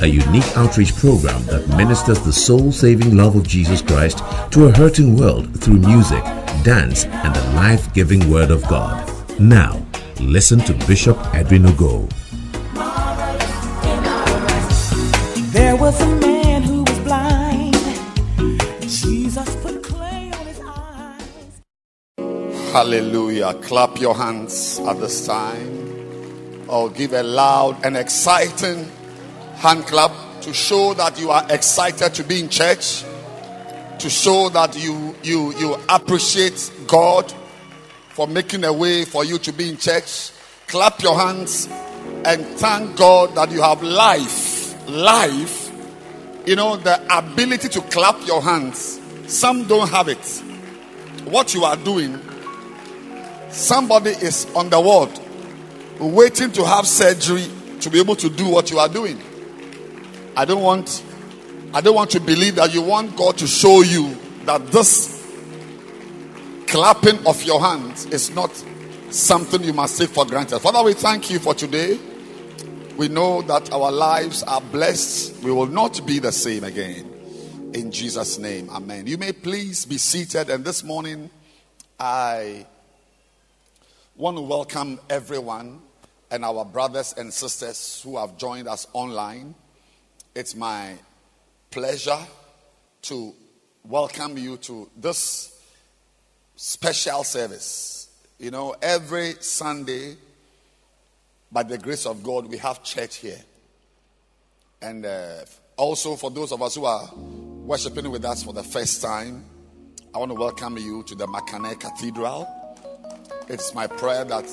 a unique outreach program that ministers the soul saving love of Jesus Christ to a hurting world through music, dance, and the life giving Word of God. Now, listen to Bishop Edwin Ogo. There was a man who was blind. Jesus put clay on his eyes. Hallelujah. Clap your hands at this time. Or oh, give a loud and exciting hand clap to show that you are excited to be in church. To show that you you you appreciate God for making a way for you to be in church. Clap your hands and thank God that you have life. Life. You know, the ability to clap your hands. Some don't have it. What you are doing, somebody is on the ward waiting to have surgery to be able to do what you are doing. I don't want I don't want to believe that you want God to show you that this clapping of your hands is not something you must take for granted. Father, we thank you for today. We know that our lives are blessed. We will not be the same again. In Jesus' name, amen. You may please be seated. And this morning, I want to welcome everyone and our brothers and sisters who have joined us online. It's my pleasure to welcome you to this special service. You know, every Sunday, by the grace of God, we have church here. And uh, also, for those of us who are worshiping with us for the first time, I want to welcome you to the Makane Cathedral. It's my prayer that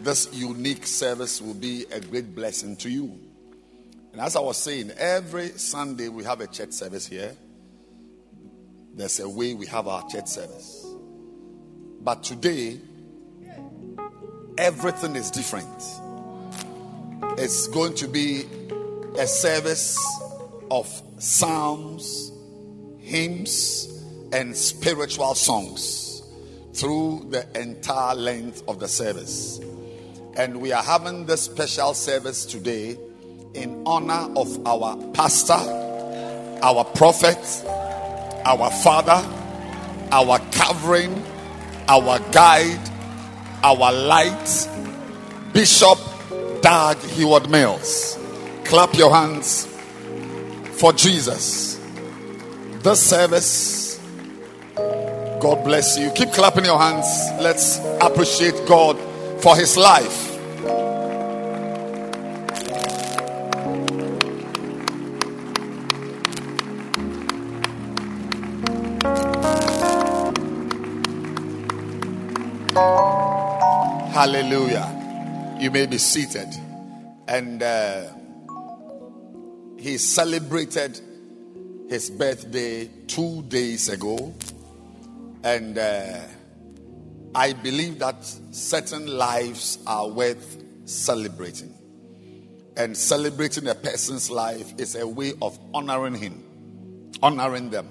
this unique service will be a great blessing to you. And as I was saying, every Sunday we have a church service here. There's a way we have our church service. But today, everything is different. It's going to be a service of psalms, hymns, and spiritual songs through the entire length of the service. And we are having this special service today in honor of our pastor, our prophet, our father, our covering, our guide, our light, Bishop Dag Heward Mills. Clap your hands for Jesus. This service, God bless you. Keep clapping your hands. Let's appreciate God for his life. Hallelujah. You may be seated. And uh, he celebrated his birthday two days ago. And uh, I believe that certain lives are worth celebrating. And celebrating a person's life is a way of honoring him, honoring them.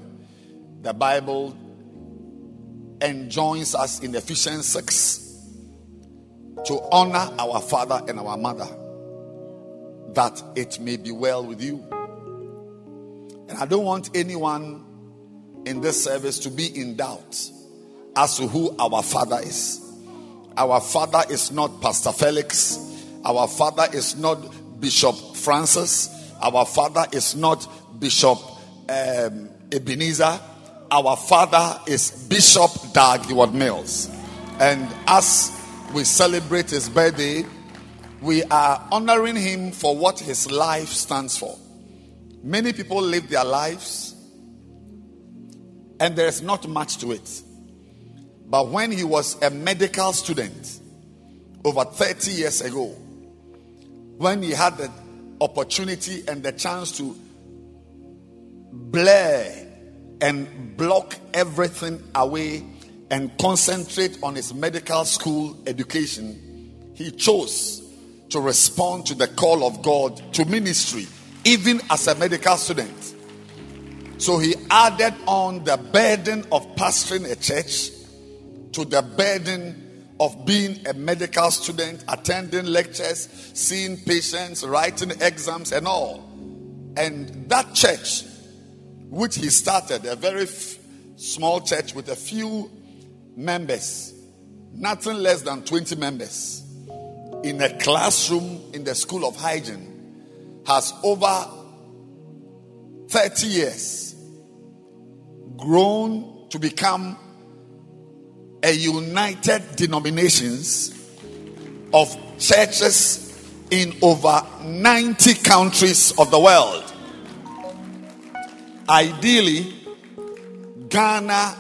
The Bible enjoins us in Ephesians 6 to honor our father and our mother that it may be well with you. And I don't want anyone in this service to be in doubt as to who our father is. Our father is not Pastor Felix. Our father is not Bishop Francis. Our father is not Bishop um, Ebenezer. Our father is Bishop Dag Heward Mills. And as we celebrate his birthday, we are honoring him for what his life stands for. Many people live their lives and there's not much to it. But when he was a medical student over 30 years ago, when he had the opportunity and the chance to blur and block everything away and concentrate on his medical school education, he chose to respond to the call of God to ministry, even as a medical student. So he added on the burden of pastoring a church to the burden of being a medical student, attending lectures, seeing patients, writing exams, and all. And that church, which he started, a very f- small church with a few members, nothing less than 20 members, in a classroom in the School of Hygiene, has over 30 years grown to become a united denominations of churches in over 90 countries of the world. Ideally, Ghana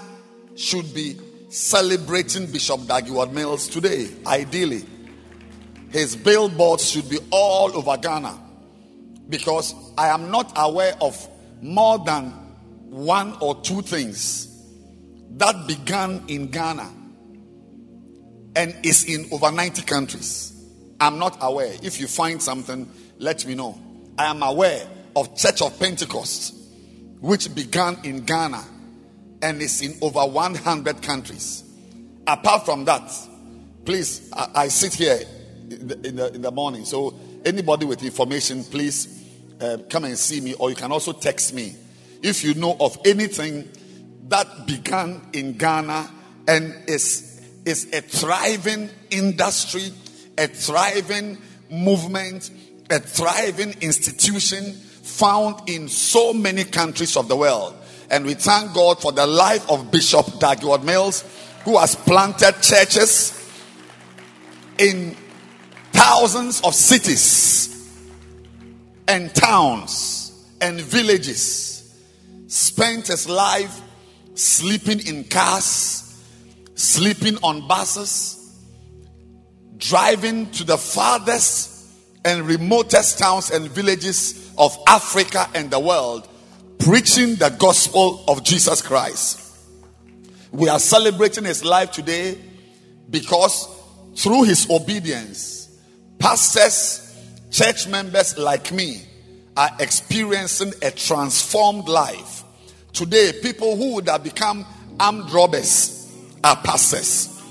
should be celebrating Bishop Dag Heward-Mills today. Ideally, his billboards should be all over Ghana because I am not aware of more than one or two things that began in Ghana and is in over 90 countries. I'm not aware. If you find something, let me know. I am aware of Church of Pentecost, which began in Ghana and is in over 100 countries. Apart from that, please, I, I sit here in the, in the, in the morning. So, anybody with information, please uh, come and see me, or you can also text me if you know of anything that began in Ghana and is, is a thriving industry, a thriving movement, a thriving institution found in so many countries of the world. And we thank God for the life of Bishop Dag Heward-Mills, who has planted churches in thousands of cities and towns and villages, spent his life sleeping in cars, sleeping on buses, driving to the farthest and remotest towns and villages of Africa and the world, preaching the gospel of Jesus Christ. We are celebrating his life today because through his obedience, pastors, church members like me are experiencing a transformed life. Today, people who would have become armed robbers are pastors.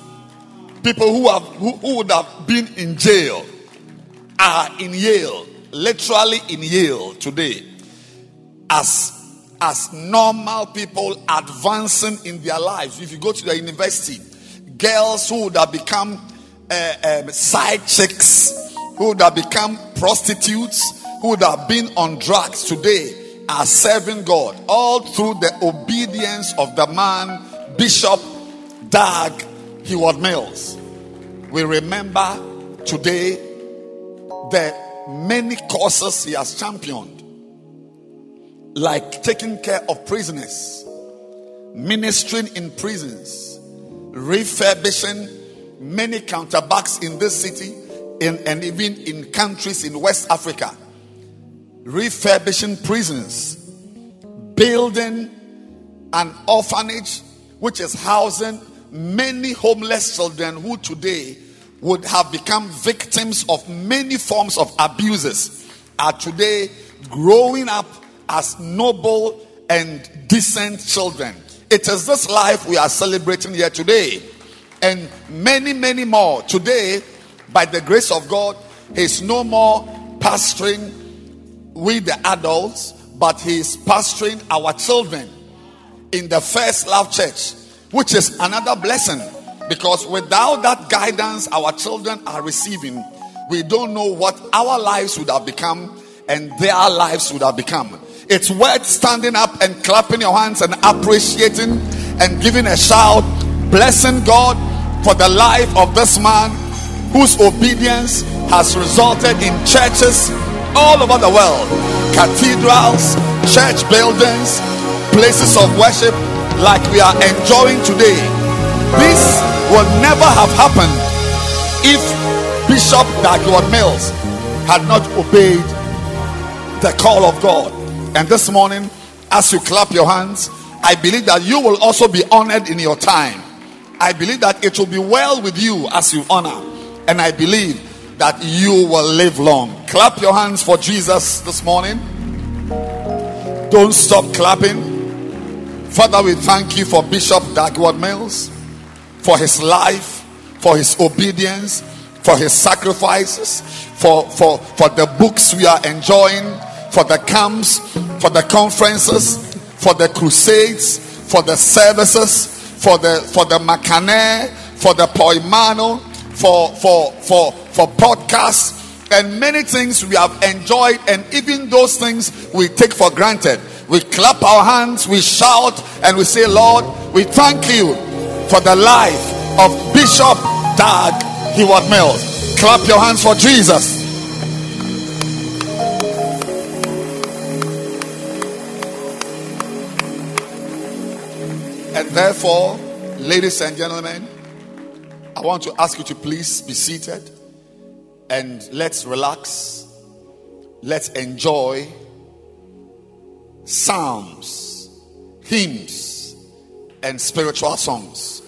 People who have who, who would have been in jail are in Yale, literally in Yale today, as as normal people advancing in their lives. If you go to the university, girls who would have become uh, um, side chicks, who would have become prostitutes, who would have been on drugs today are serving God all through the obedience of the man Bishop Dag Heward-Mills. We remember today the many causes he has championed, like taking care of prisoners, ministering in prisons, refurbishing many counterbacks in this city in, and even in countries in West Africa, refurbishing prisons, building an orphanage which is housing many homeless children who today would have become victims of many forms of abuses are today growing up as noble and decent children. It is this life we are celebrating here today, and many, many more. Today, by the grace of God, he's no more pastoring with the adults, but he's pastoring our children in the First Love Church, which is another blessing because without that guidance our children are receiving, we don't know what our lives would have become and their lives would have become. It's worth standing up and clapping your hands and appreciating and giving a shout, blessing God for the life of this man whose obedience has resulted in churches all over the world, cathedrals, church buildings, places of worship like we are enjoying today. This would never have happened if Bishop Dag Heward-Mills had not obeyed the call of God. And this morning, as you clap your hands I believe that you will also be honored in your time. I believe that it will be well with you as you honor. And I believe that you will live long. Clap your hands for Jesus this morning. Don't stop clapping. Father, we thank you for Bishop Dag Heward-Mills, for his life, for his obedience, for his sacrifices, for, for, for the books we are enjoying, for the camps, for the conferences, for the crusades, for the services, for the for the Makane, for the Poimano, for for for for podcasts, and many things we have enjoyed, and even those things we take for granted. We clap our hands, we shout, and we say, Lord, we thank you for the life of Bishop Dag Heward Mills. Clap your hands for Jesus. And therefore, ladies and gentlemen, I want to ask you to please be seated and let's relax. Let's enjoy psalms, hymns, and spiritual songs.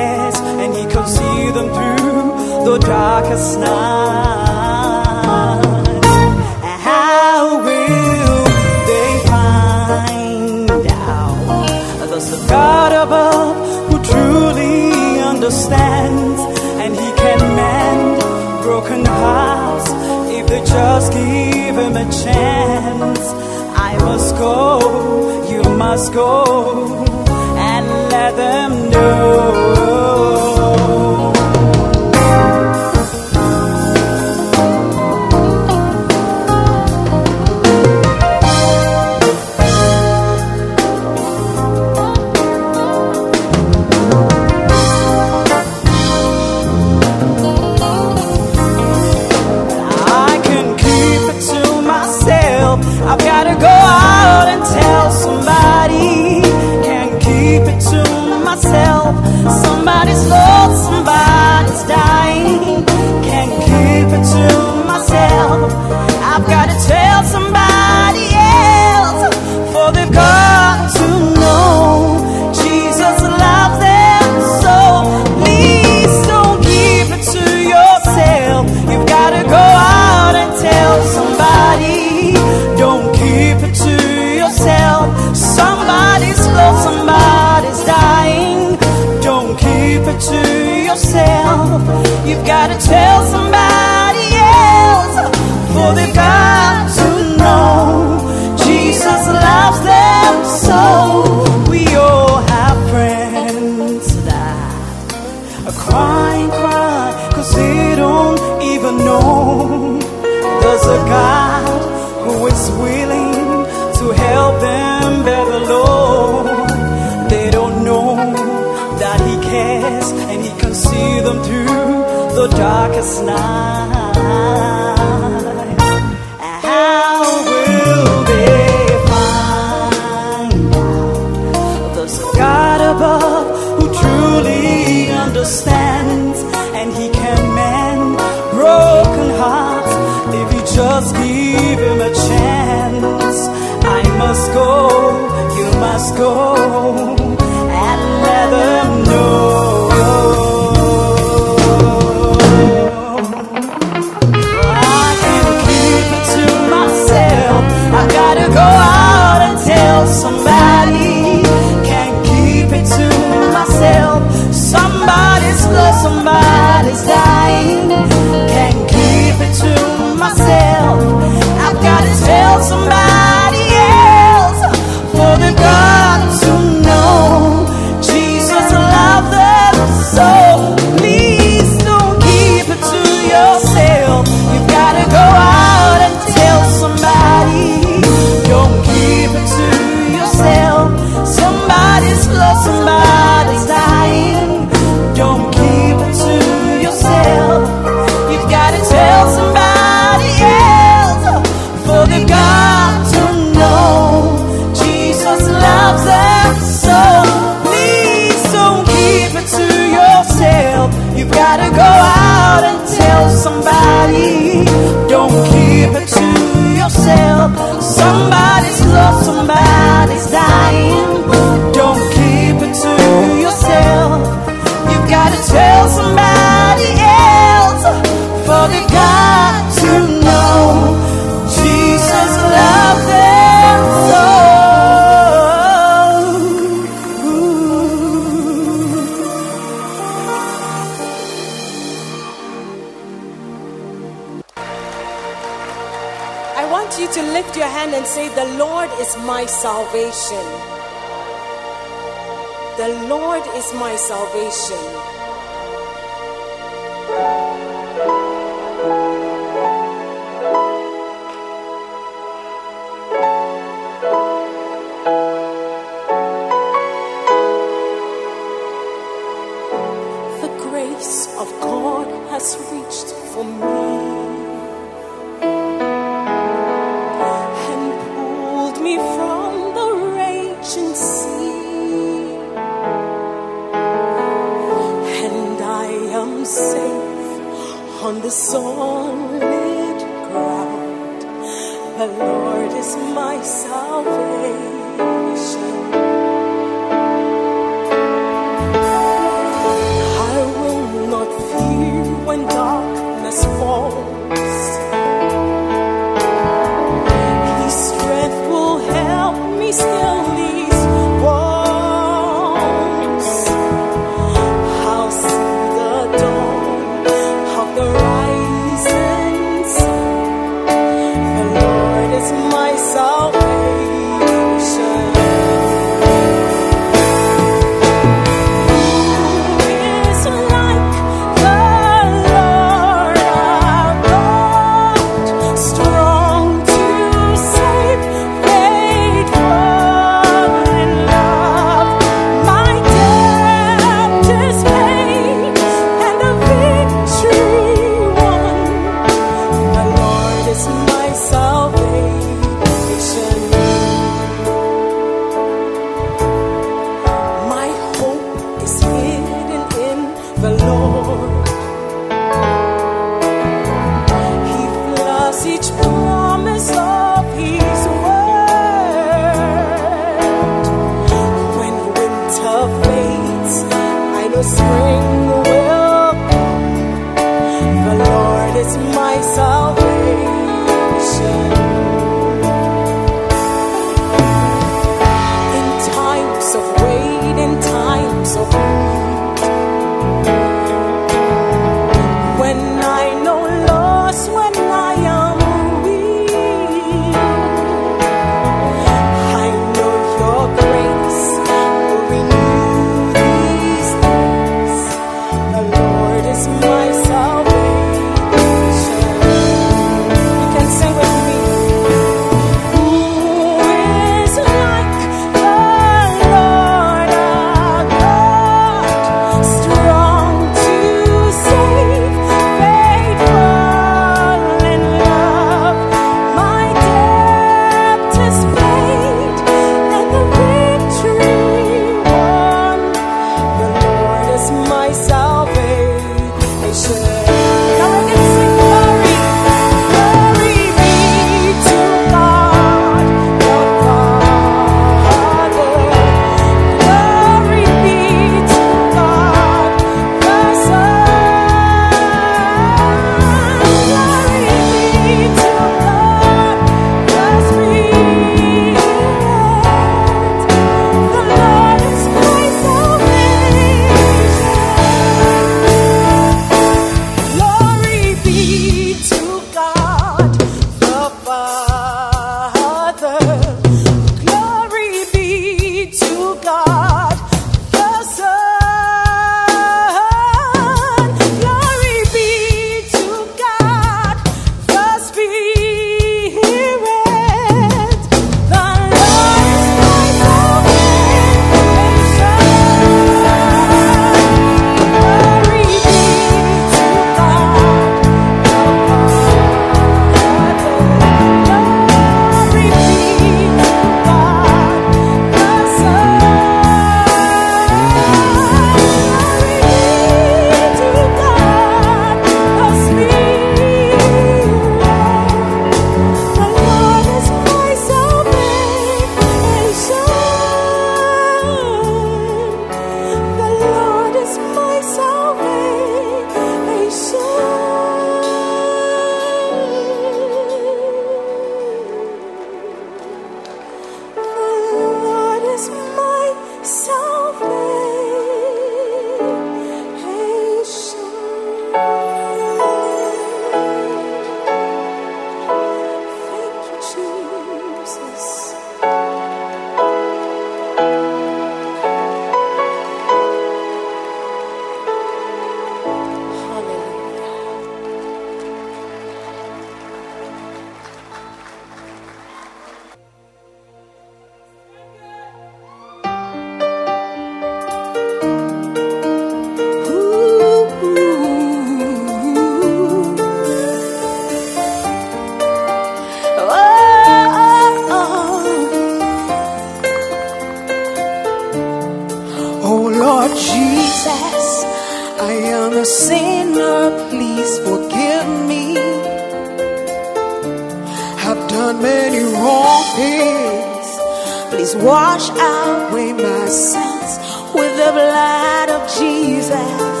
Sins with the blood of Jesus.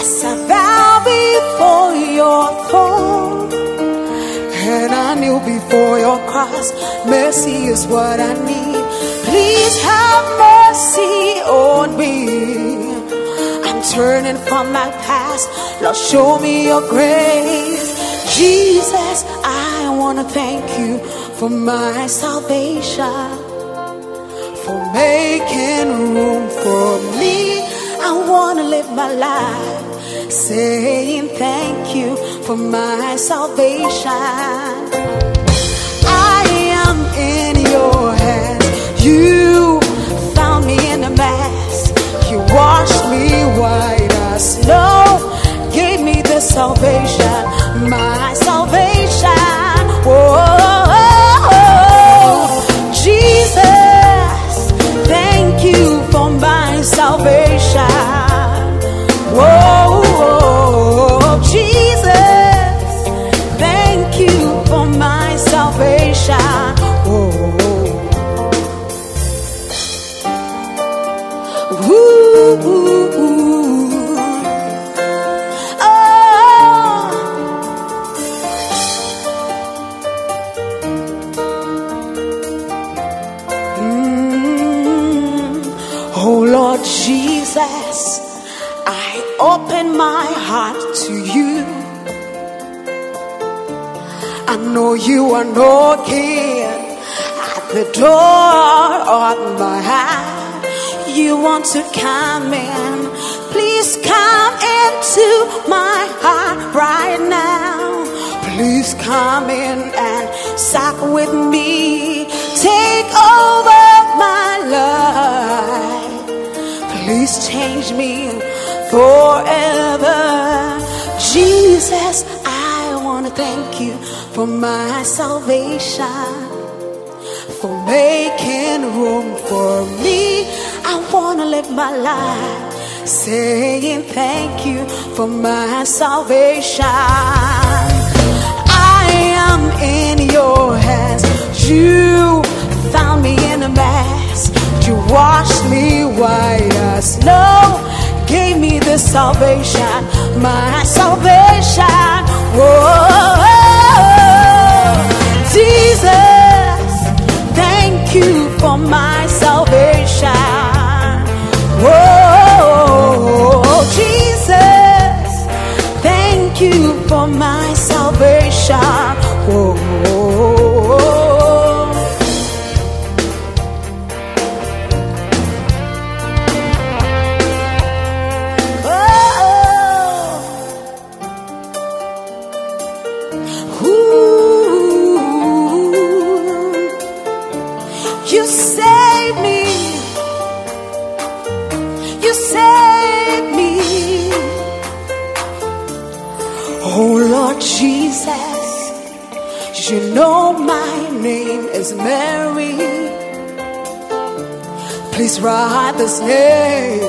As I bow before your throne, and I kneel before your cross. Mercy is what I need. Please have mercy on me. I'm turning from my past. Lord, show me your grace. Jesus, I want to thank you for my salvation, for making room for me. I want to live my life saying thank you for my salvation. I am in your hands. You found me in a mess. You washed me white as snow. Gave me the salvation, my salvation. Whoa, Jesus, for my salvation. Whoa, my heart to you. I know you are knocking at the door of my heart. You want to come in. Please come into my heart right now. Please come in and suck with me. Take over my life. Please change me forever. Jesus, I want to thank you for my salvation, for making room for me. I want to live my life saying thank you for my salvation. I am in your hands. You found me in a mess. You washed me white as snow. Gave me the salvation, my salvation. Whoa, Jesus, thank you for my salvation. Whoa, Jesus, thank you for my salvation. Whoa. Is Mary. Please write this name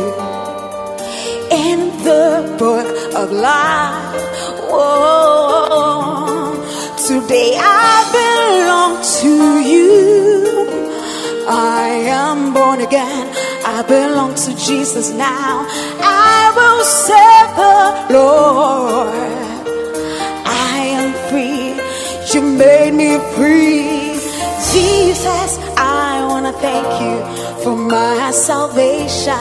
in the book of life. Whoa. Today I belong to you. I am born again. I belong to Jesus now. I will serve the Lord. I am free. You made me free. Jesus, I want to thank you for my salvation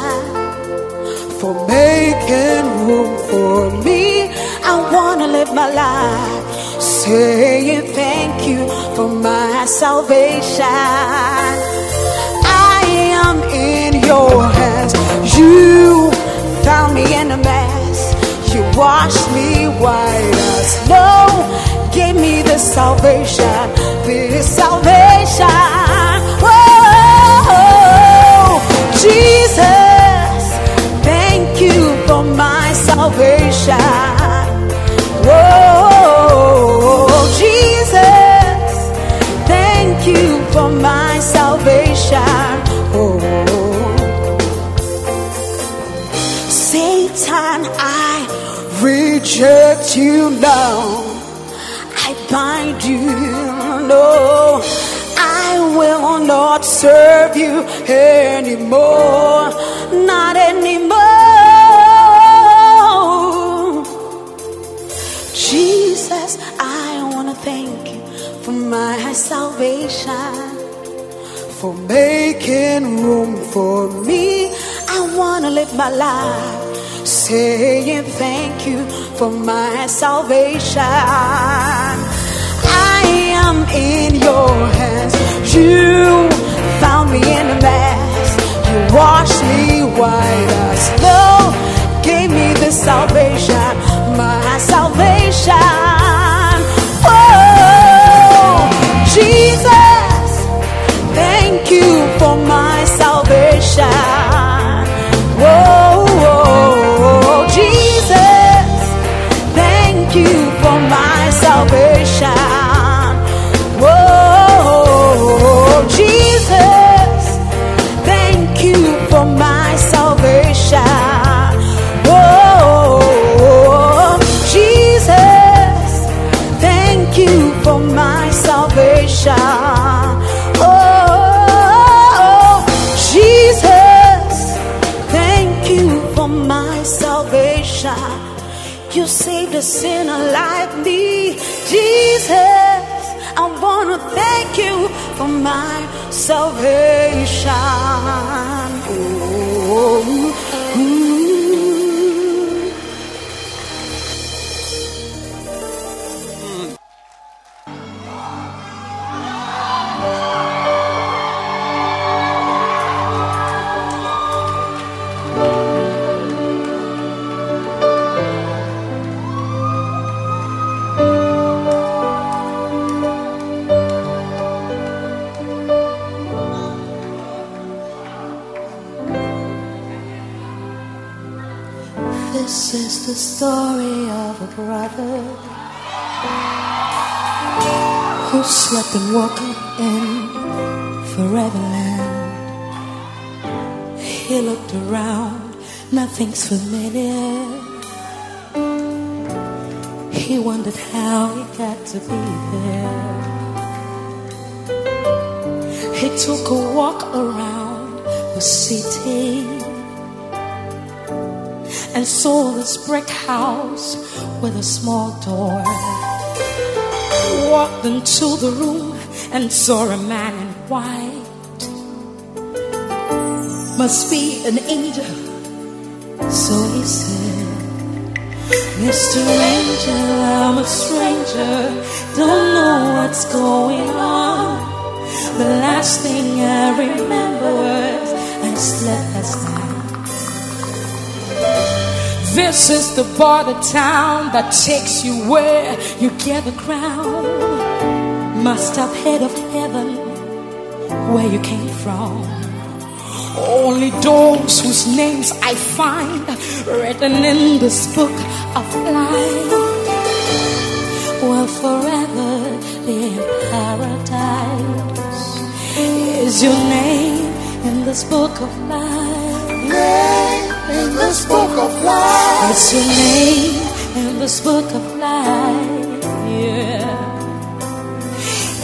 for making room for me. I wanna live my life saying thank you for my salvation. I am in your hands. You found me in a mess. You washed me white as snow. Gave me the salvation, this salvation. Whoa, Jesus, thank you for my salvation. Whoa, Jesus, thank you for my salvation. Oh, Satan, I reject you now. Serve you anymore. Not anymore. Jesus, I want to thank you for my salvation for making room for me. I want to live my life saying thank you for my salvation. I am in your hands. You found me in a mess. You washed me white as snow. Gave me the salvation, my salvation. Oh, Jesus, thank you for my salvation. Salvation. Oh, Is the story of a brother who slept and woke up in forever land. He looked around, nothing's familiar. He wondered how he got to be there. He took a walk around the city and saw this brick house with a small door. Walked into the room and saw a man in white. Must be an angel. So he said, Mr. Angel, I'm a stranger. Don't know what's going on. The last thing I remember was I slept last night. This is the part of town that takes you where you get the crown. Must have head of heaven where you came from. Only those whose names I find written in this book of life will forever be in paradise. Is your name in this book of life? In this book of life. It's your name in this book of life. Yeah.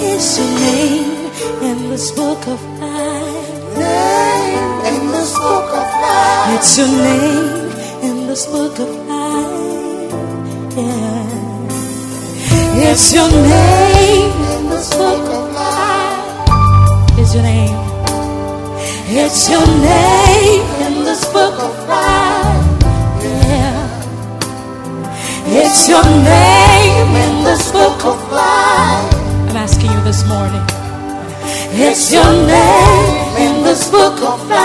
It's your name in this book of life. Name in this book of life. It's your name in this book of life. Yeah. It's your name in this book of life. It's your name. It's your name this book of life. Yeah. It's your name in this book of life. I'm asking you this morning. It's your name in this book of life.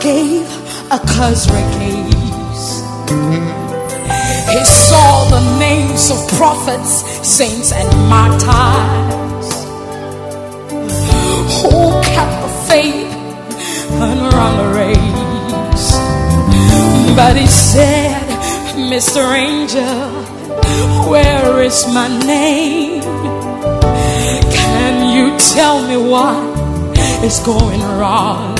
Gave a Khazra gaze. He saw the names of prophets, saints, and martyrs who kept the faith and run the race. But he said, Mr. Angel, where is my name? Can you tell me what is going wrong?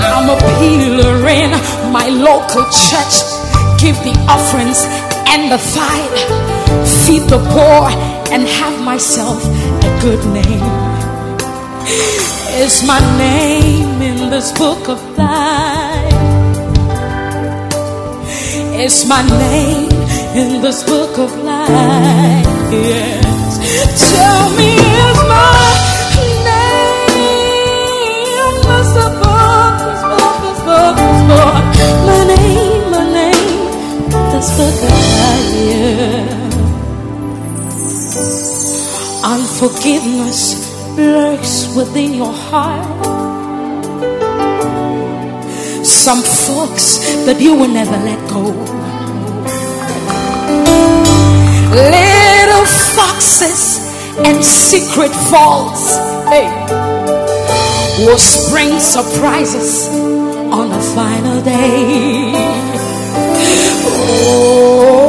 I'm a peeler in my local church. Give the offerings and the tithe. Feed the poor and have myself a good name. Is my name in this book of life? Is my name in this book of life? Yes. Tell me, is my Yeah. Unforgiveness lurks within your heart. Some folks that you will never let go. Little foxes and secret faults. Hey, will spring surprises on the final day. Oh,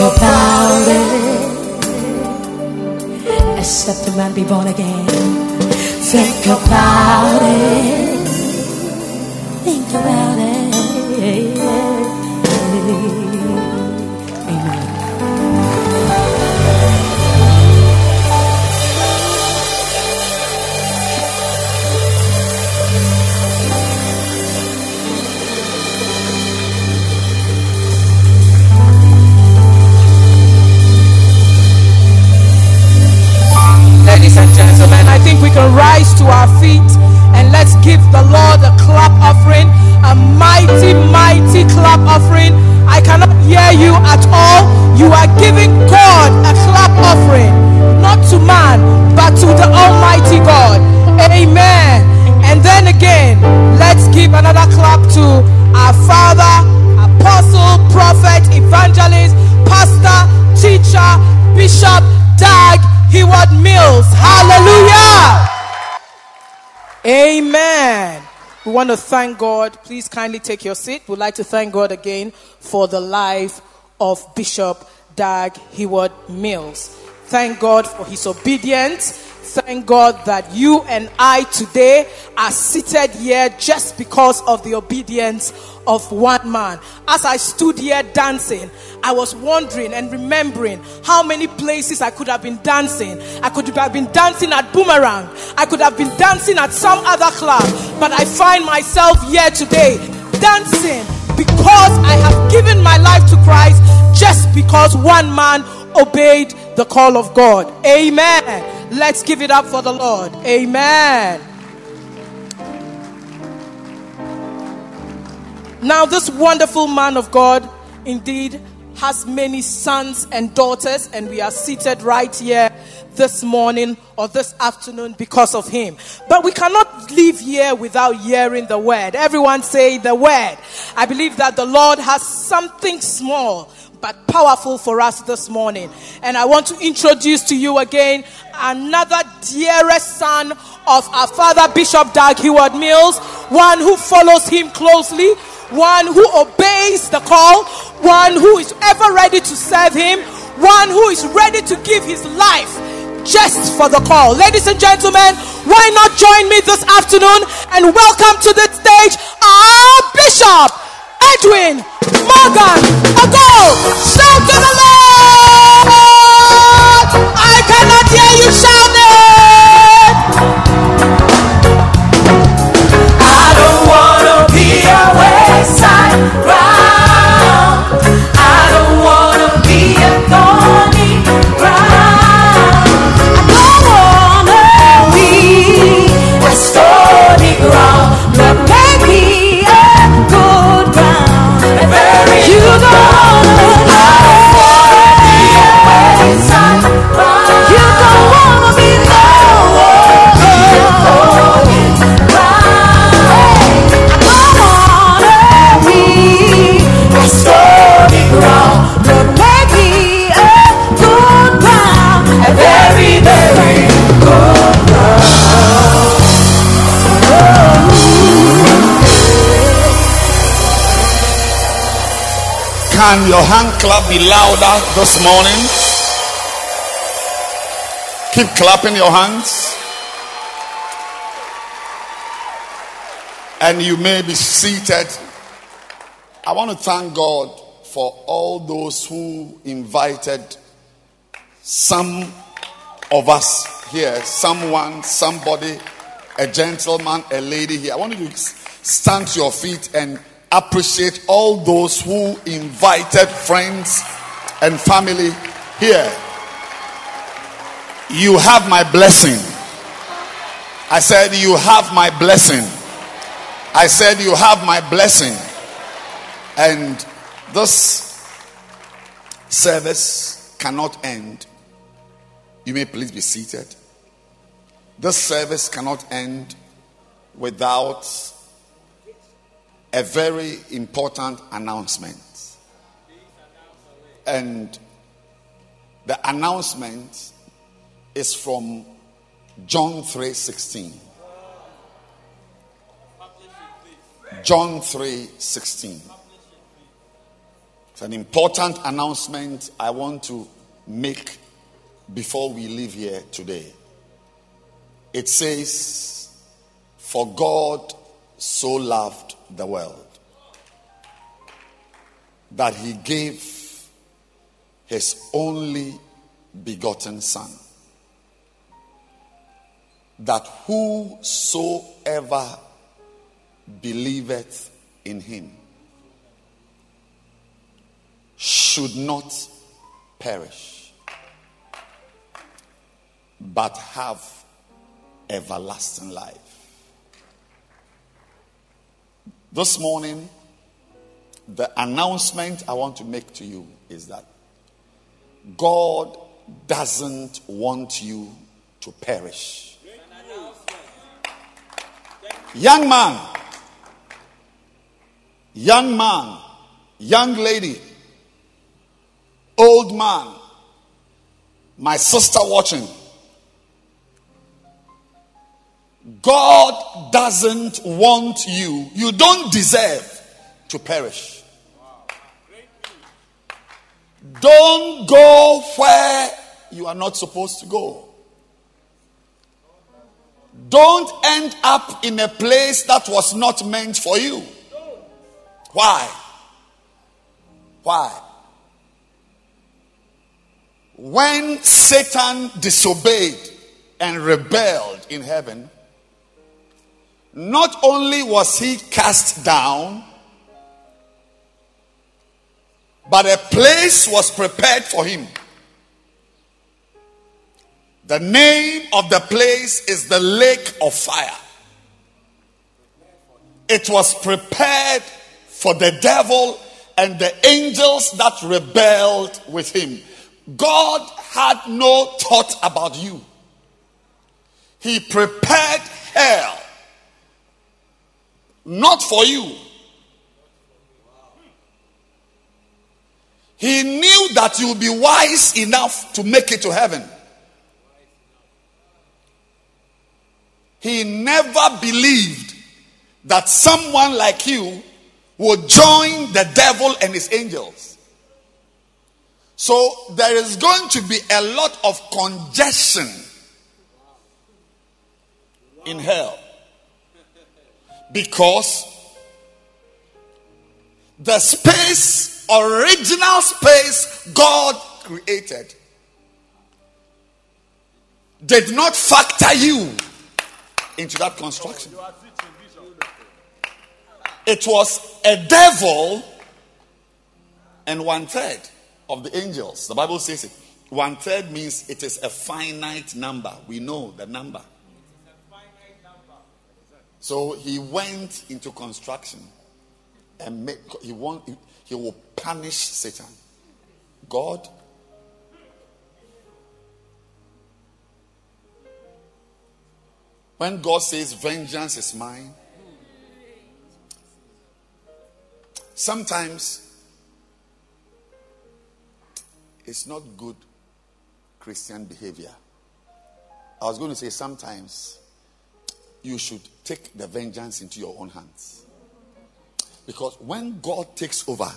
about it. Except a man be born again. Think about it. Think about it. Gentlemen, I think we can rise to our feet and let's give the Lord a clap offering, a mighty, mighty clap offering. I cannot hear you at all. You are giving God a clap offering, not to man, but to the Almighty God. Amen. And then again, let's give another clap to our Father, Apostle, Prophet, Evangelist, Pastor, Teacher, Bishop, Dag, Heward Mills. Hallelujah. Amen. We want to thank God. Please kindly take your seat. We'd like to thank God again for the life of Bishop Dag Heward Mills. Thank God for his obedience. Thank God that you and I today are seated here just because of the obedience of one man. As I stood here dancing, I was wondering and remembering how many places I could have been dancing. I could have been dancing at Boomerang. I could have been dancing at some other club. But I find myself here today dancing because I have given my life to Christ just because one man obeyed the call of God. Amen. Let's give it up for the Lord. Amen. Now, this wonderful man of God indeed has many sons and daughters, and we are seated right here this morning or this afternoon because of him. But we cannot leave here without hearing the word. Everyone say the word. I believe that the Lord has something small but powerful for us this morning. And I want to introduce to you again another dearest son of our father, Bishop Dag Heward Mills, one who follows him closely, one who obeys the call, one who is ever ready to serve him, one who is ready to give his life just for the call. Ladies and gentlemen, why not join me this afternoon and welcome to the stage our Bishop Edwin Morgan Ago. Shout to the Lord. Can your hand clap be louder this morning? Keep clapping your hands. And you may be seated. I want to thank God for all those who invited some of us here, someone, somebody, a gentleman, a lady here. I want you to stand to your feet and appreciate all those who invited friends and family here. You have my blessing. I said, You have my blessing. I said, You have my blessing. And this service cannot end. You may please be seated. This service cannot end without a very important announcement. And the announcement is from John 3:16. John 3:16. It's an important announcement I want to make before we leave here today. It says, For God so loved the world that he gave his only begotten Son, that whosoever believeth in him should not perish, but have everlasting life. This morning, the announcement I want to make to you is that God doesn't want you to perish. Young man, young man, young lady, old man, my sister watching. God doesn't want you, you don't deserve to perish. Don't go where you are not supposed to go. Don't end up in a place that was not meant for you. Why? Why? When Satan disobeyed and rebelled in heaven, not only was he cast down, but a place was prepared for him. The name of the place is the lake of fire. It was prepared for the devil and the angels that rebelled with him. God had no thought about you. He prepared hell not for you. He knew that you would be wise enough to make it to heaven. He never believed that someone like you would join the devil and his angels. So there is going to be a lot of congestion in hell because the space, original space God created, did not factor you into that construction. It was a devil and one third of the angels. The Bible says it. One third means it is a finite number. We know the number. So he went into construction and made, he, want, he will punish Satan. God When God says, Vengeance is mine, sometimes it's not good Christian behavior. I was going to say, sometimes you should take the vengeance into your own hands. Because when God takes over,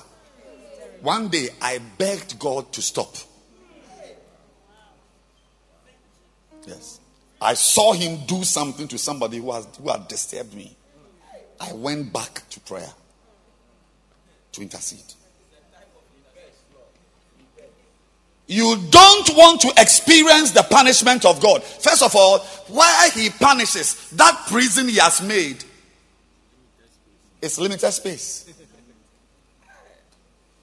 one day I begged God to stop. Yes. I saw him do something to somebody who, has, who had disturbed me. I went back to prayer to intercede. You don't want to experience the punishment of God. First of all, why he punishes that prison he has made is limited space.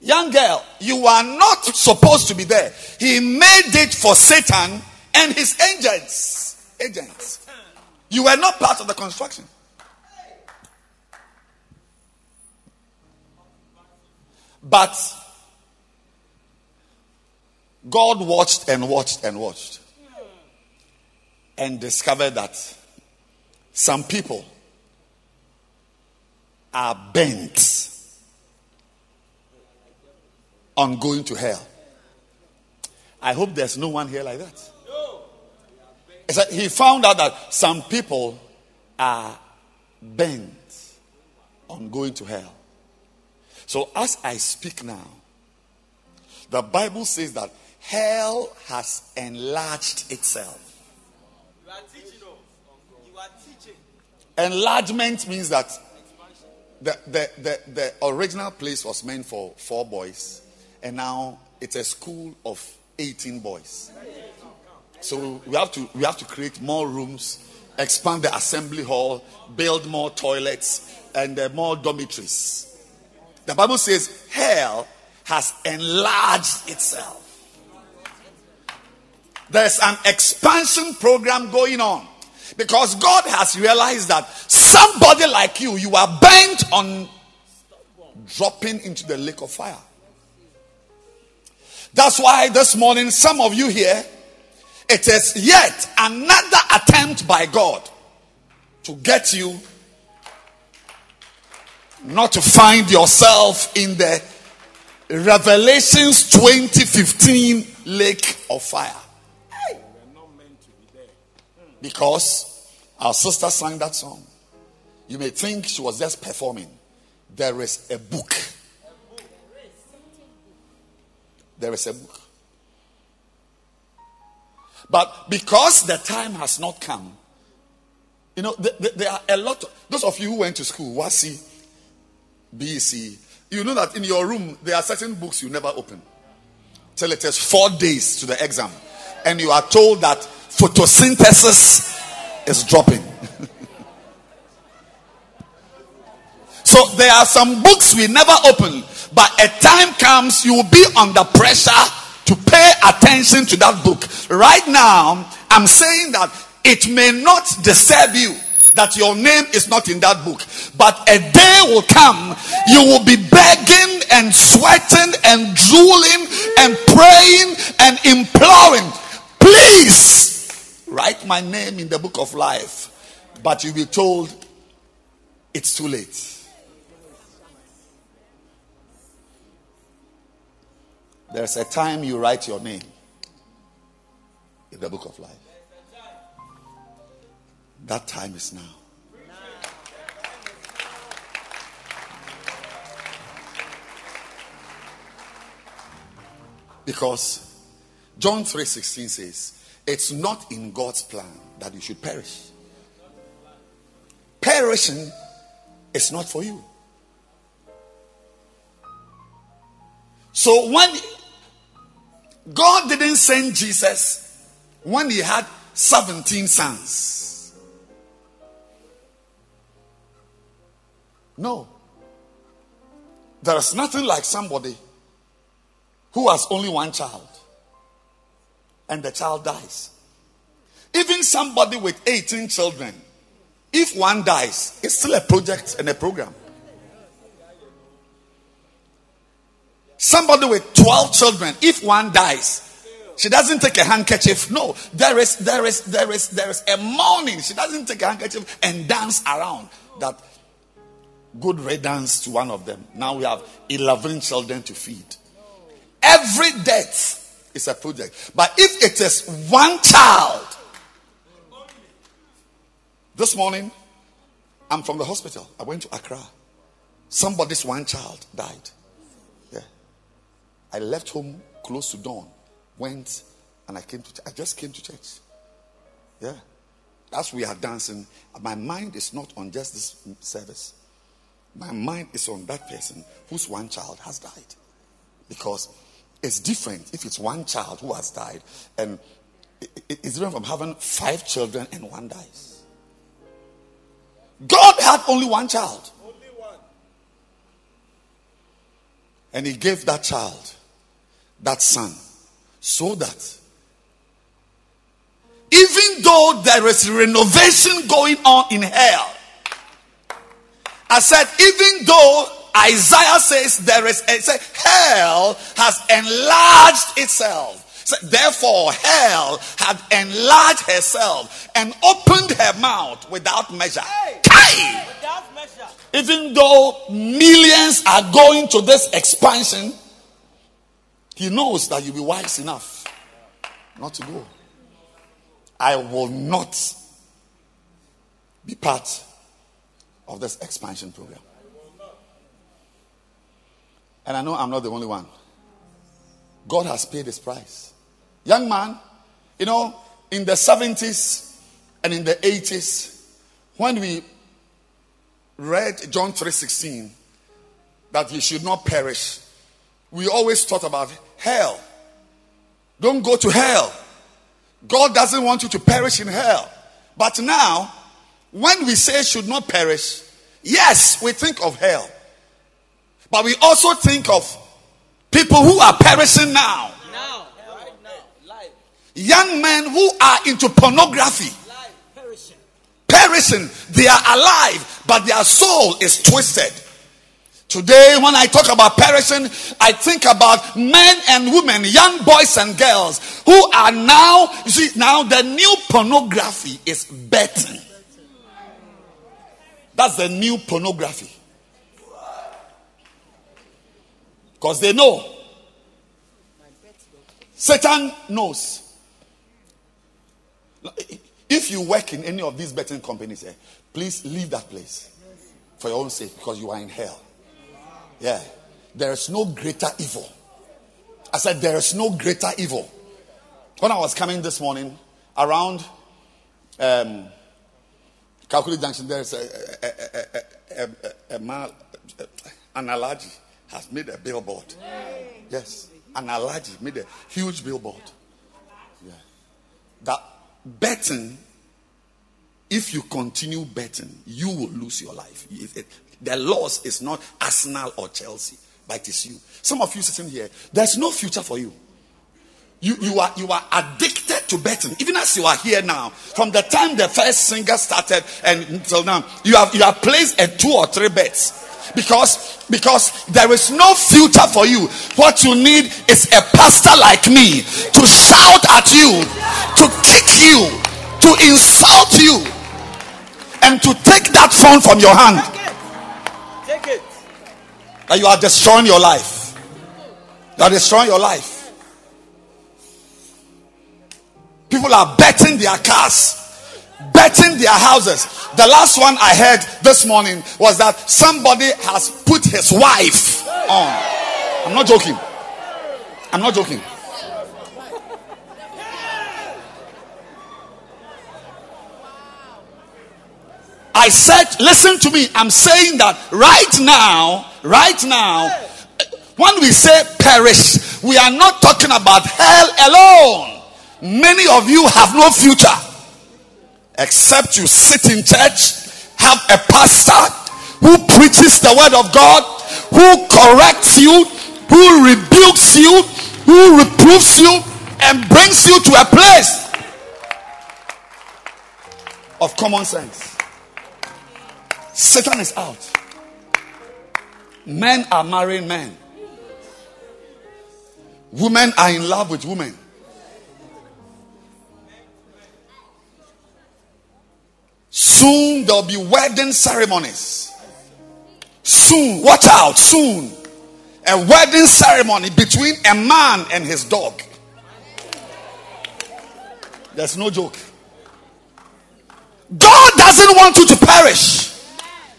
Young girl, you are not supposed to be there. He made it for Satan and his agents. Agents. You were not part of the construction. But God watched and watched and watched and discovered that some people are bent on going to hell. I hope there's no one here like that. It's like he found out that some people are bent on going to hell. So as I speak now, the Bible says that hell has enlarged itself. You are teaching. You are teaching. Enlargement means that the, the, the, the original place was meant for four boys, and now it's a school of 18 boys. So we have to we have to create more rooms, expand the assembly hall, build more toilets, and uh, more dormitories. The Bible says hell has enlarged itself. There's an expansion program going on because God has realized that somebody like you, you are bent on dropping into the lake of fire. That's why this morning, some of you here, it is yet another attempt by God to get you not to find yourself in the Revelations 2015 lake of fire. Because our sister sang that song. You may think she was just performing. There is a book. there is a book. But because the time has not come, you know, th- th- there are a lot. Of, those of you who went to school, WASSCE, BEC, you know that in your room there are certain books you never open till it is four days to the exam, and you are told that photosynthesis is dropping. so there are some books we never open, but a time comes you will be under pressure to pay attention to that book. Right now, I'm saying that it may not disturb you that your name is not in that book, but a day will come you will be begging and sweating and drooling and praying and imploring. Please write my name in the book of life, but you'll be told it's too late. There's a time you write your name in the book of life. That time is now. Because John 3:16 says, it's not in God's plan that you should perish. Perishing is not for you. So when God didn't send Jesus when he had 17 sons. No. There is nothing like somebody who has only one child and the child dies. Even somebody with 18 children, if one dies, it's still a project and a program. Somebody with 12 children, if one dies, she doesn't take a handkerchief. No, there is there is there is there is a mourning. She doesn't take a handkerchief and dance around. That good riddance to one of them. Now we have 11 children to feed. Every death is a project. But if it is one child, this morning I'm from the hospital. I went to Accra. Somebody's one child died. Yeah. I left home close to dawn went and I came to I just came to church. Yeah. As we are dancing, my mind is not on just this service. My mind is on that person whose one child has died. Because it's different if it's one child who has died and it's different from having five children and one dies. God had only one child. Only one. And he gave that child, that son, so that even though there is renovation going on in hell, I said, even though Isaiah says there is, a, say, hell has enlarged itself. So therefore, hell had enlarged herself and opened her mouth without measure. Hey, without measure. Even though millions are going to this expansion, he knows that you'll be wise enough not to go. I will not be part of this expansion program. And I know I'm not the only one. God has paid his price. Young man, you know, in the 70s and in the 80s, when we read John 3:16 that he should not perish, we always thought about hell. Don't go to hell. God doesn't want you to perish in hell. But now, when we say should not perish, yes, we think of hell. But we also think of people who are perishing now. Now, right now, Young men who are into pornography. Perishing. perishing. They are alive, but their soul is twisted. Today, when I talk about perishing, I think about men and women, young boys and girls who are now, you see, now the new pornography is betting. That's the new pornography. Because they know. Satan knows. If you work in any of these betting companies, eh, please leave that place for your own sake because you are in hell. Yeah. There is no greater evil I said, There is no greater evil. When I was coming this morning around um, Kalkuli Junction, there is a, a, a, a, a, a man, an allergy has made a billboard. Yes, an allergy made a huge billboard. Yeah. That betting, if you continue betting, you will lose your life. The loss is not Arsenal or Chelsea, but it is you. Some of you sitting here, there's no future for you. You, you, are, you are addicted to betting. Even as you are here now, from the time the first singer started and until now, you have, you have placed a two or three bets because because there is no future for you. What you need is a pastor like me to shout at you to kick you to insult you and to take that phone from your hand. Take it. That you are destroying your life. You are destroying your life. People are betting their cars betting their houses. The last one I heard this morning was that somebody has put his wife on. I'm not joking. I'm not joking. I said, listen to me. I'm saying that right now, right now, when we say perish, we are not talking about hell alone. Many of you have no future except you sit in church, have a pastor who preaches the word of God, who corrects you, who rebukes you, who reproves you, and brings you to a place of common sense. Satan is out. Men are marrying men. Women are in love with women. Soon there'll be wedding ceremonies. Soon, watch out, soon. A wedding ceremony between a man and his dog. There's no joke. God doesn't want you to perish.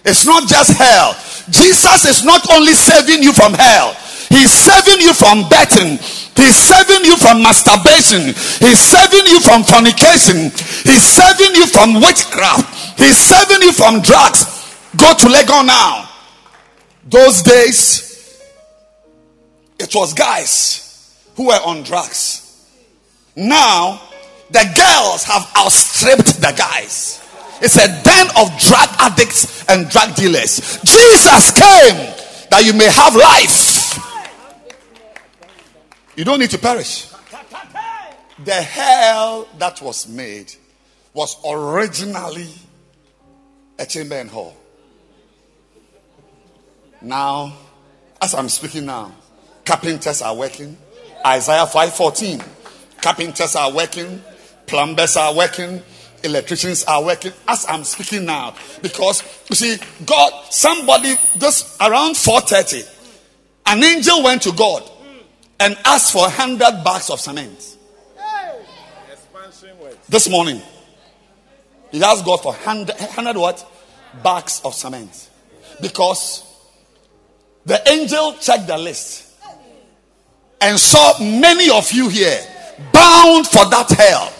It's not just hell. Jesus is not only saving you from hell, He's saving you from betting. He's saving you from masturbation. He's saving you from fornication. He's saving you from witchcraft. He's saving you from drugs. Go to Legon now. Those days, it was guys who were on drugs. Now, the girls have outstripped the guys. It's a den of drug addicts and drug dealers. Jesus came that you may have life you don't need to perish. The hell that was made was originally a chamber and hall. Now, as I'm speaking now, carpenters are working. Isaiah 5:14. Carpenters are working, plumbers are working, electricians are working as I'm speaking now. Because you see, God, somebody just around 4:30, an angel went to God and asked for 100 bags of cement. This morning, he asked God for 100, 100 what? Bags of cement. Because the angel checked the list and saw many of you here bound for that hell.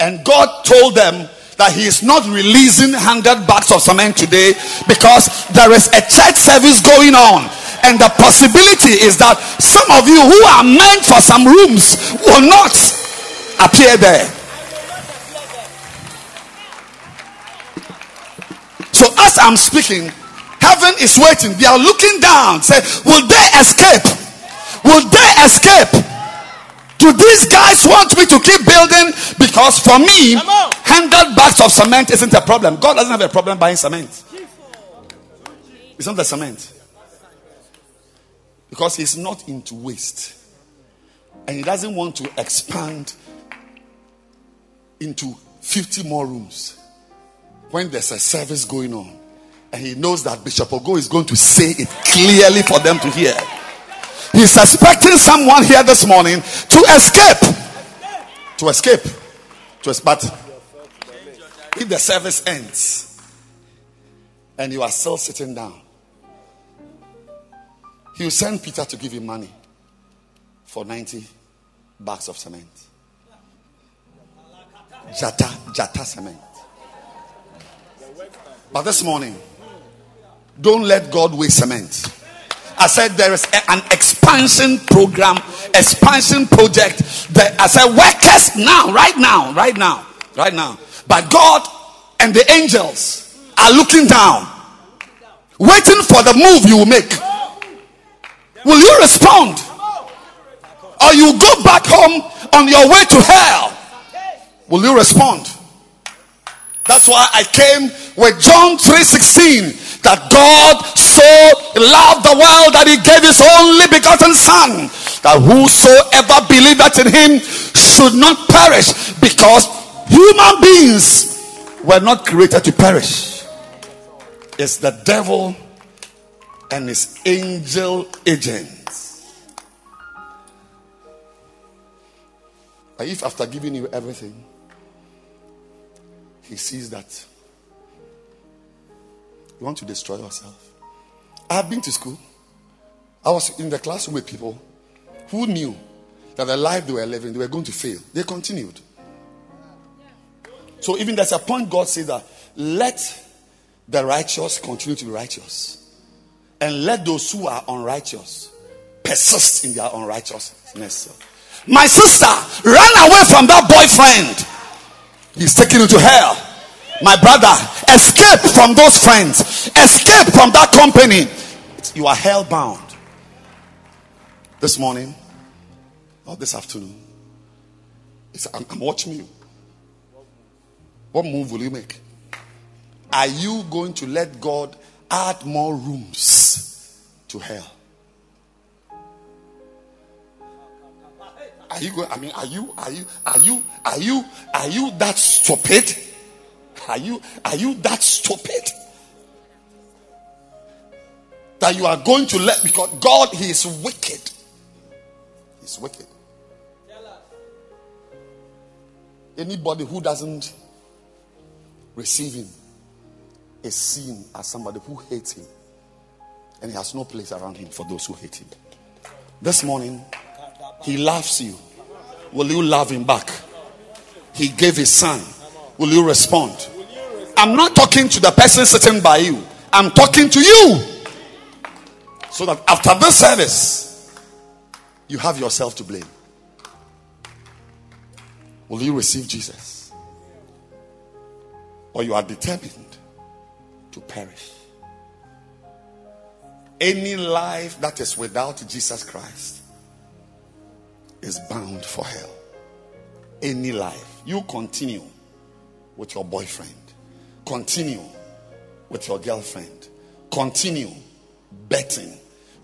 And God told them that He is not releasing 100 bags of cement today because there is a church service going on and the possibility is that some of you who are meant for some rooms will not appear there. So as I'm speaking, heaven is waiting. They are looking down. Say, will they escape? Will they escape? Do these guys want me to keep building? Because for me, hundred bags of cement isn't a problem. God doesn't have a problem buying cement. It's not the cement. Because he's not into waste. And he doesn't want to expand into 50 more rooms when there's a service going on. And he knows that Bishop Ogo is going to say it clearly for them to hear. He's expecting someone here this morning to escape. To escape. To escape. But if the service ends and you are still sitting down, he will send Peter to give him money for 90 bags of cement. Jata, Jata cement. But this morning, don't let God waste cement. I said there is a- an expansion program, expansion project. That I said workers now, right now, right now, right now. But God and the angels are looking down, waiting for the move you will make. Will you respond? Or you go back home on your way to hell? Will you respond? That's why I came with John 3:16 that God so loved the world that he gave his only begotten son that whosoever believeth in him should not perish because human beings were not created to perish. It's the devil and his angel agents. But if after giving you everything, he sees that you want to destroy yourself. I have been to school. I was in the classroom with people who knew that the life they were living, they were going to fail. They continued. So even there's a point God said that let the righteous continue to be righteous. And let those who are unrighteous persist in their unrighteousness. My sister, run away from that boyfriend. He's taking you to hell. My brother, escape from those friends. Escape from that company. You are hell bound. This morning or this afternoon, I'm, I'm watching you. What move will you make? Are you going to let God add more rooms to hell? Are you going? I mean, are you? Are you? Are you? Are you? Are you that stupid? Are you? Are you that stupid? That you are going to let because God He is wicked. He's wicked. Anybody who doesn't receive Him is seen as somebody who hates Him, and He has no place around Him for those who hate Him. This morning, He loves you. Will you love Him back? He gave His Son. Will you respond? I'm not talking to the person sitting by you. I'm talking to you. So that after this service, you have yourself to blame. Will you receive Jesus? Or you are determined to perish? Any life that is without Jesus Christ is bound for hell. Any life. You continue with your boyfriend, continue with your girlfriend, continue betting,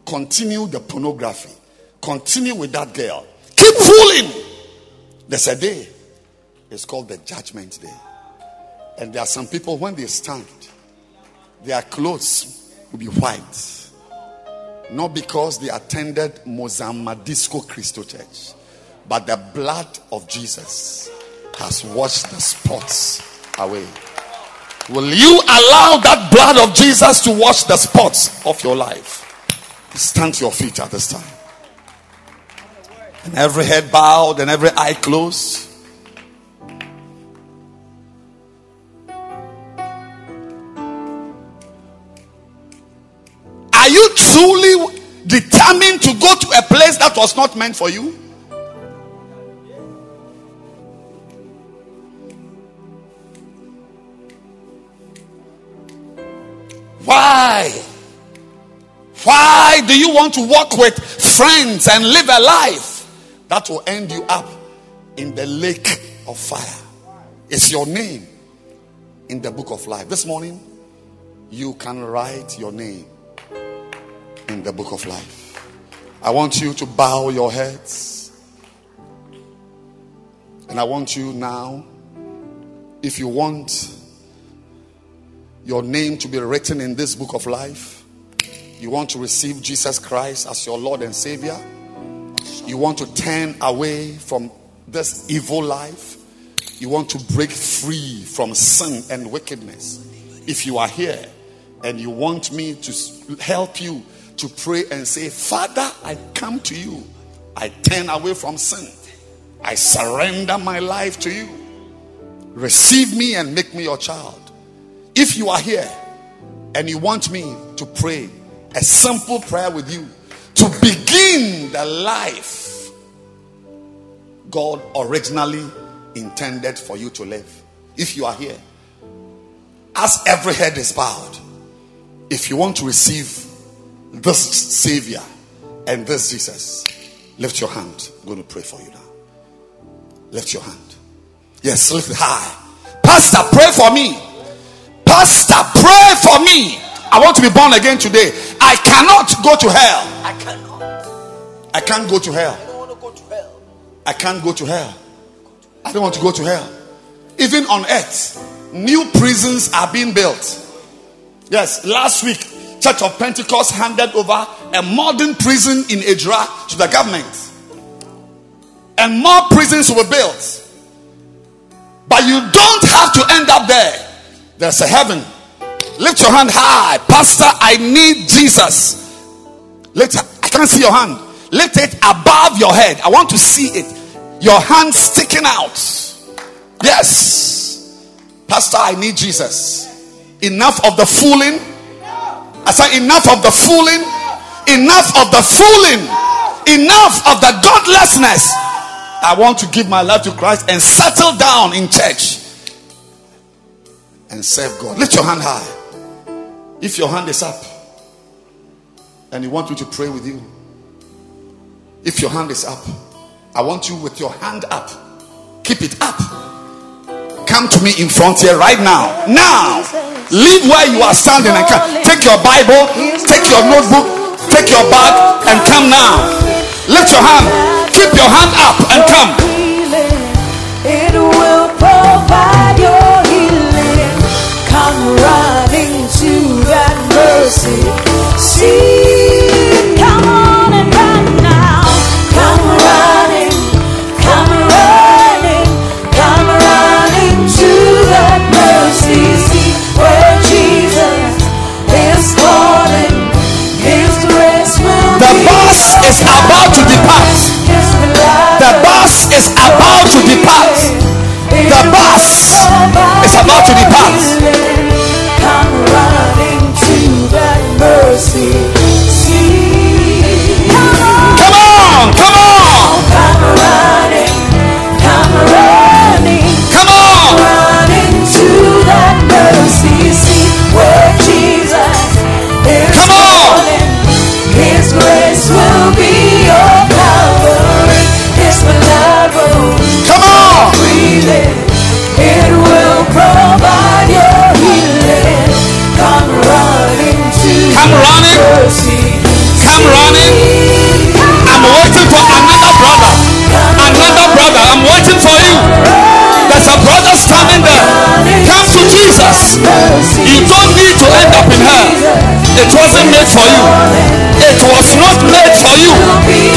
continue the pornography, continue with that girl. Keep fooling. There's a day, it's called the judgment day. And there are some people, when they stand, their clothes will be white. Not because they attended Musama Disco Christo Church, but the blood of Jesus has washed the spots away. Will you allow that blood of Jesus to wash the spots of your life? Stand to your feet at this time. And every head bowed and every eye closed. Are you truly determined to go to a place that was not meant for you? Why? Why do you want to walk with friends and live a life that will end you up in the lake of fire? It's your name in the book of life. This morning, you can write your name in the book of life. I want you to bow your heads. And I want you now, if you want your name to be written in this book of life, you want to receive Jesus Christ as your Lord and Savior, you want to turn away from this evil life, you want to break free from sin and wickedness. If you are here and you want me to help you to pray and say, Father, I come to you I turn away from sin. I surrender my life to you. Receive me and make me your child. If you are here and you want me to pray a simple prayer with you to begin the life God originally intended for you to live, if you are here, as every head is bowed, if you want to receive this Savior and this Jesus, lift your hand. I'm going to pray for you now. Lift your hand. Yes, lift it high. Pastor, pray for me. Pastor, pray for me. I want to be born again today. I cannot go to hell. I cannot. I can't go to hell. I don't want to go to hell. I can't go to hell. I don't want to go to hell. Even on earth, new prisons are being built. Yes, last week, Church of Pentecost handed over a modern prison in Edra to the government. And more prisons be built. But you don't have to end up there. There's a heaven. Lift your hand high. Pastor, I need Jesus. Lift, I can't see your hand. Lift it above your head. I want to see it. Your hand sticking out. Yes. Pastor, I need Jesus. Enough of the fooling. I said, enough of the fooling. Enough of the fooling. Enough of the godlessness. I want to give my life to Christ and settle down in church and serve God. Lift your hand high. If your hand is up and you want me to pray with you, if your hand is up, I want you with your hand up. Keep it up. Come to me in front here right now. Now, leave where you are standing and come. Take your Bible, take your notebook, take your bag, and come now. Lift your hand. Keep your hand up and come. It will provide your healing. Come running to that mercy. See, is about to depart. The bus is about to depart. The bus is about to depart. Come running to that mercy Come running. Come running. I'm waiting for another brother. Another brother. I'm waiting for you. There's a brother standing there. Come to Jesus. You don't need to end up in hell. It wasn't made for you. It was not made for you.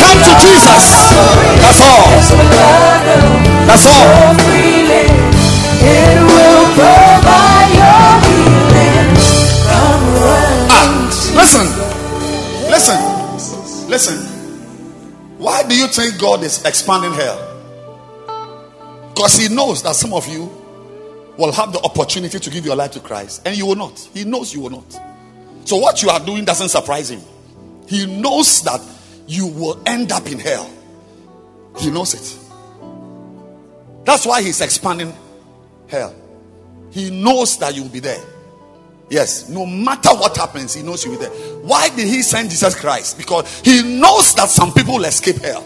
Come to Jesus. That's all. That's all. Listen. Why do you think God is expanding hell? Because He knows that some of you will have the opportunity to give your life to Christ and you will not. He knows you will not. So, what you are doing doesn't surprise Him. He knows that you will end up in hell. He knows it. That's why He's expanding hell. He knows that you'll be there. Yes, no matter what happens, he knows you'll be there. Why did he send Jesus Christ? Because he knows that some people will escape hell.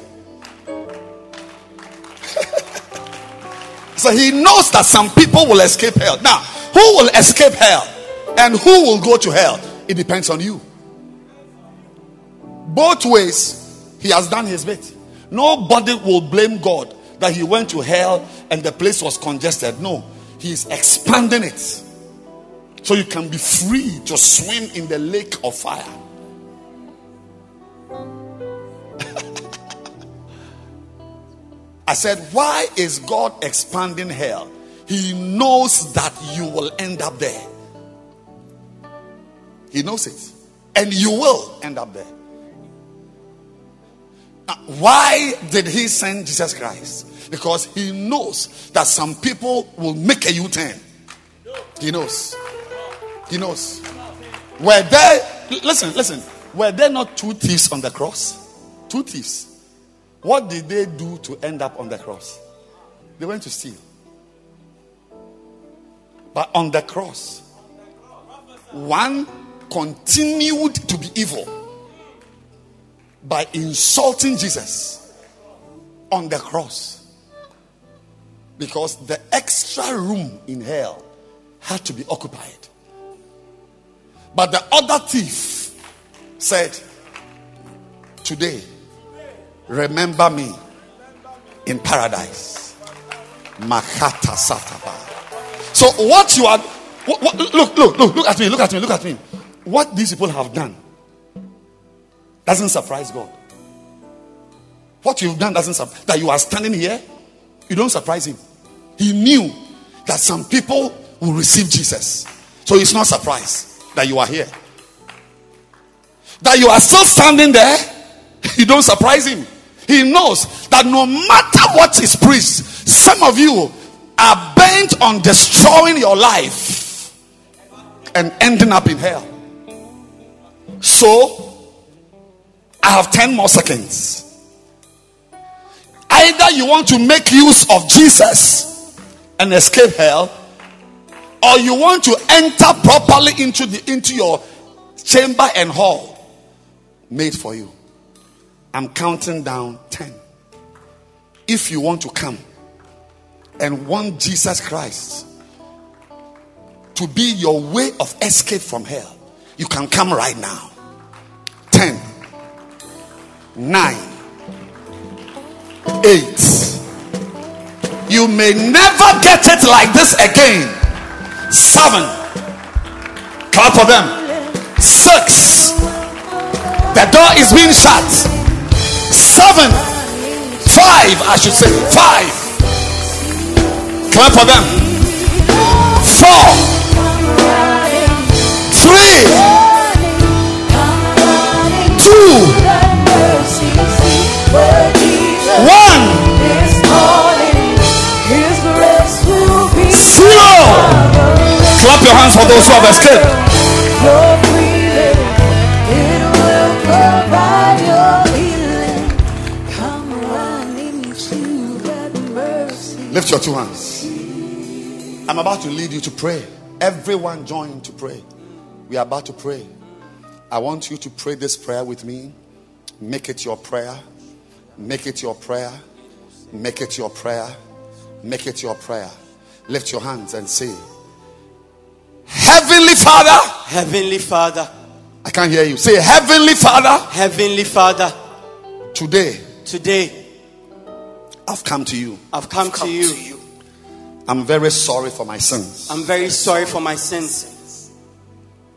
so he knows that some people will escape hell. Now, who will escape hell and who will go to hell? It depends on you. Both ways, he has done his bit. Nobody will blame God that he went to hell and the place was congested. No, he is expanding it. So you can be free to swim in the lake of fire. I said, Why is God expanding hell? He knows that you will end up there. He knows it. And you will end up there. Now, why did he send Jesus Christ? Because he knows that some people will make a U turn. He knows. He knows. Were there, listen, listen, were there not two thieves on the cross? Two thieves. What did they do to end up on the cross? They went to steal. But on the cross, one continued to be evil by insulting Jesus on the cross because the extra room in hell had to be occupied. But the other thief said, Today, remember me in paradise. Makata Sataba. So, what you are, what, what, look, look, look, look at me, look at me, look at me. What these people have done doesn't surprise God. What you've done doesn't surprise that you are standing here, you don't surprise him. He knew that some people will receive Jesus. So he's not surprised that you are here. That you are still standing there, you don't surprise him. He knows that no matter what is preached, some of you are bent on destroying your life and ending up in hell. So, I have 10 more seconds. Either you want to make use of Jesus and escape hell, or you want to enter properly into the into your chamber and hall made for you. I'm counting down 10. If you want to come and want Jesus Christ to be your way of escape from hell, you can come right now. 10, 9, 8. You may never get it like this again. 7. Clap for them. 6. The door is being shut. 7. 5, I should say. 5. Clap for them. 4. 3. 2. Your hands for those who have escaped. Lift your two hands. I'm about to lead you to pray. Everyone join to pray. We are about to pray. I want you to pray this prayer with me. Make it your prayer. Make it your prayer. Make it your prayer. Make it your prayer. Lift your hands and say, Heavenly Father. Heavenly Father, I can't hear you. Say, Heavenly Father. Heavenly Father, Today today I've come to you. I've come, to, you. I'm very sorry for my sins. I'm very sorry for my sins.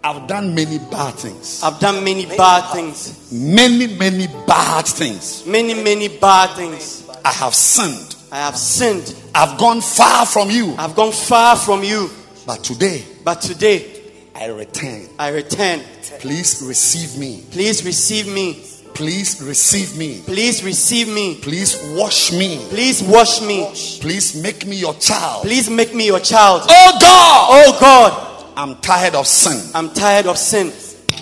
I've done many bad things. I've done many bad things. Many, many bad things. Many, many bad things. I have sinned. I have sinned. I've gone far from you. I've gone far from you. But today But today I return. I return. Please receive me. Please receive me. Please receive me. Please receive me. Please wash me. Please wash me. Please make me your child. Please make me your child. Oh God, Oh God, I'm tired of sin. I'm tired of sin.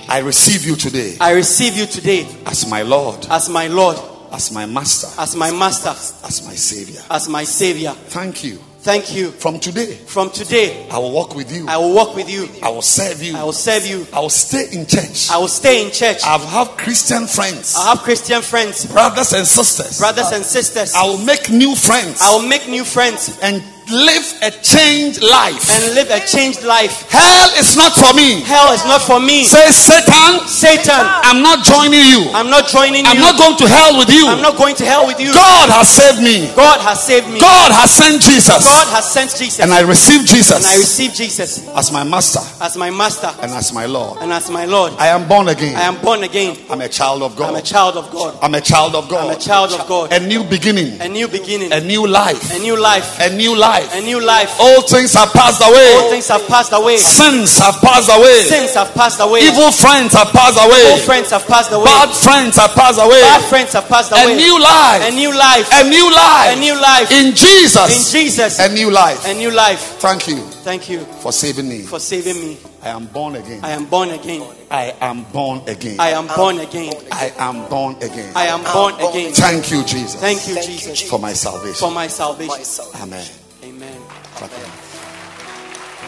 I receive you today I receive you today as my Lord, as my Lord, as my Master, as my Master, as my Savior. as my Savior. Thank you. Thank you. From today, From today, I will walk with you. I will walk with you. I will serve you. I will serve you. I will stay in church. I will stay in church. I will have Christian friends, I have Christian friends, brothers and sisters. brothers and sisters. I will make new friends I will make new friends and live a changed life. and live a changed life. Hell is not for me. Hell is not for me. Say, Satan, Satan, I'm not joining you. I'm not joining I'm you. not going to hell with you. I'm not going to hell with you. God has saved me. God has saved me. God has sent Jesus. God has sent Jesus. And I receive Jesus And I receive Jesus as my master as my master and as my Lord. and as my Lord. I am born again. I am born again. I'm a child of God. I'm a child of God. I'm a child of God. I'm a child of God. A new beginning. A new beginning. A new life. A new life. A new life. Life. A new life. All things have passed away. All things have passed away. Sins have passed away. Sins have passed away. Evil friends have passed Evil away. friends have passed away. Bad friends have passed away. Bad friends have passed away. A new life. A new life. A new life. A new life. In Jesus. In. Jesus. A new life. A new life. Thank you Thank you for saving me. for saving me. I am born again. I am born again. I am born again. I am born again. I am born again. I am born again. Thank you, Jesus, Thank you, Jesus, for my salvation. for my salvation. Amen. Amen. Your.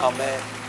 Amen.